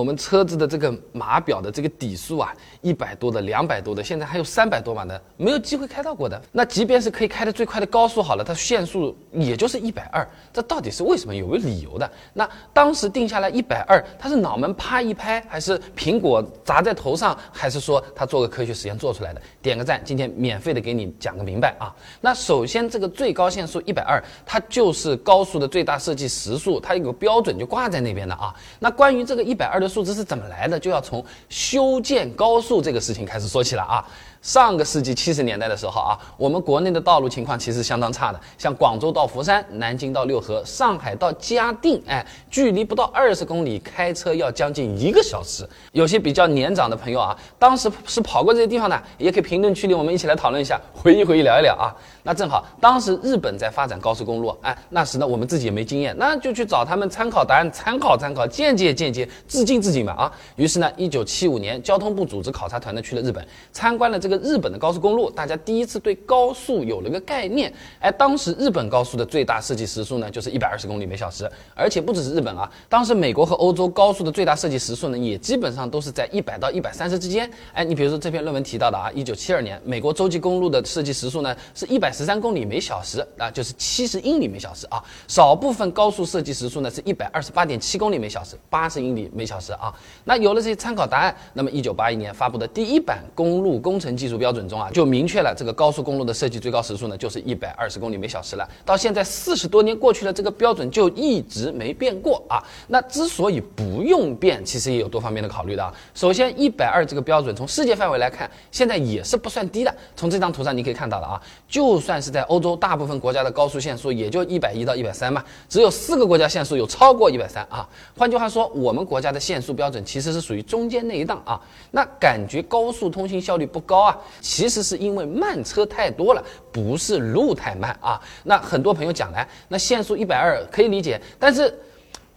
我们车子的这个码表的这个底数啊，一百多的、两百多的，现在还有三百多码的，没有机会开到过的。那即便是可以开的最快的高速好了，它限速也就是一百二，这到底是为什么？有没有理由的？那当时定下来一百二，它是脑门啪一拍，还是苹果砸在头上，还是说他做个科学实验做出来的？点个赞，今天免费的给你讲个明白啊。那首先这个最高限速一百二，它就是高速的最大设计时速，它有个标准就挂在那边的啊。那关于这个一百二的。数字是怎么来的？就要从修建高速这个事情开始说起了啊。上个世纪七十年代的时候啊，我们国内的道路情况其实相当差的，像广州到佛山、南京到六合、上海到嘉定，哎，距离不到二十公里，开车要将近一个小时。有些比较年长的朋友啊，当时是跑过这些地方的，也可以评论区里我们一起来讨论一下，回忆回忆，聊一聊啊。那正好，当时日本在发展高速公路，哎，那时呢我们自己也没经验，那就去找他们参考答案，参考参考，间接间接，致敬致敬吧啊。于是呢，一九七五年，交通部组织考察团呢去了日本，参观了这。个个日本的高速公路，大家第一次对高速有了个概念。哎，当时日本高速的最大设计时速呢，就是一百二十公里每小时，而且不只是日本啊，当时美国和欧洲高速的最大设计时速呢，也基本上都是在一百到一百三十之间。哎，你比如说这篇论文提到的啊，一九七二年美国洲际公路的设计时速呢，是一百十三公里每小时啊，就是七十英里每小时啊。少部分高速设计时速呢，是一百二十八点七公里每小时，八十英里每小时啊。那有了这些参考答案，那么一九八一年发布的第一版公路工程技术标准中啊，就明确了这个高速公路的设计最高时速呢，就是一百二十公里每小时了。到现在四十多年过去了，这个标准就一直没变过啊。那之所以不用变，其实也有多方面的考虑的啊。首先，一百二这个标准从世界范围来看，现在也是不算低的。从这张图上你可以看到了啊，就算是在欧洲大部分国家的高速限速也就一百一到一百三嘛，只有四个国家限速有超过一百三啊。换句话说，我们国家的限速标准其实是属于中间那一档啊。那感觉高速通行效率不高啊？其实是因为慢车太多了，不是路太慢啊。那很多朋友讲来，那限速一百二可以理解，但是。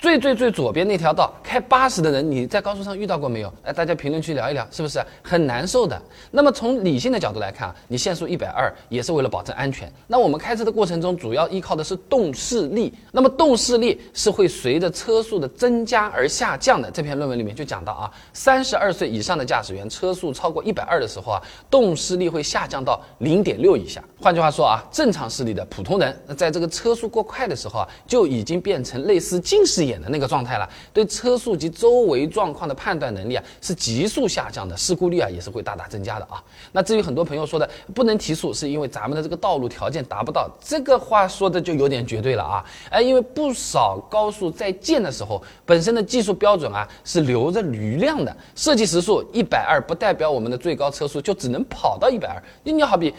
最最最左边那条道开八十的人，你在高速上遇到过没有？哎，大家评论区聊一聊，是不是很难受的？那么从理性的角度来看啊，你限速一百二也是为了保证安全。那我们开车的过程中主要依靠的是动势力，那么动势力是会随着车速的增加而下降的。这篇论文里面就讲到啊，三十二岁以上的驾驶员车速超过一百二的时候啊，动势力会下降到零点六以下。换句话说啊，正常视力的普通人在这个车速过快的时候啊，就已经变成类似近视眼。的那个状态了，对车速及周围状况的判断能力啊是急速下降的，事故率啊也是会大大增加的啊。那至于很多朋友说的不能提速，是因为咱们的这个道路条件达不到，这个话说的就有点绝对了啊。哎，因为不少高速在建的时候，本身的技术标准啊是留着余量的，设计时速一百二不代表我们的最高车速就只能跑到一百二。你好比。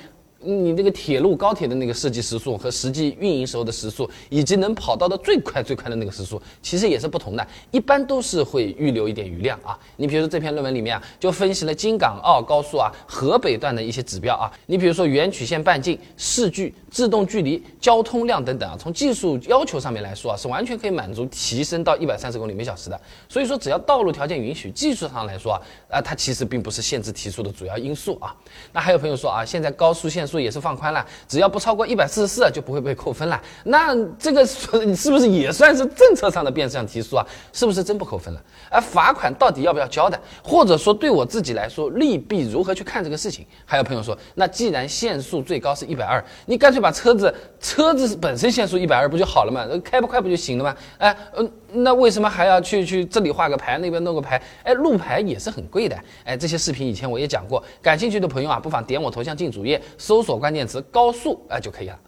你那个铁路、高铁的那个设计时速和实际运营时候的时速，以及能跑到的最快最快的那个时速，其实也是不同的。一般都是会预留一点余量啊。你比如说这篇论文里面啊，就分析了京港澳高速啊河北段的一些指标啊。你比如说原曲线半径、视距、制动距离、交通量等等啊，从技术要求上面来说啊，是完全可以满足提升到一百三十公里每小时的。所以说，只要道路条件允许，技术上来说啊，啊，它其实并不是限制提速的主要因素啊。那还有朋友说啊，现在高速限速。也是放宽了，只要不超过一百四十四就不会被扣分了。那这个你是不是也算是政策上的变相提速啊？是不是真不扣分了？而罚款到底要不要交的？或者说对我自己来说利弊如何去看这个事情？还有朋友说，那既然限速最高是一百二，你干脆把车子车子本身限速一百二不就好了嘛？开不快不就行了吗？哎，嗯，那为什么还要去去这里画个牌，那边弄个牌？哎，路牌也是很贵的。哎，这些视频以前我也讲过，感兴趣的朋友啊，不妨点我头像进主页搜。索关键词高速啊就可以了。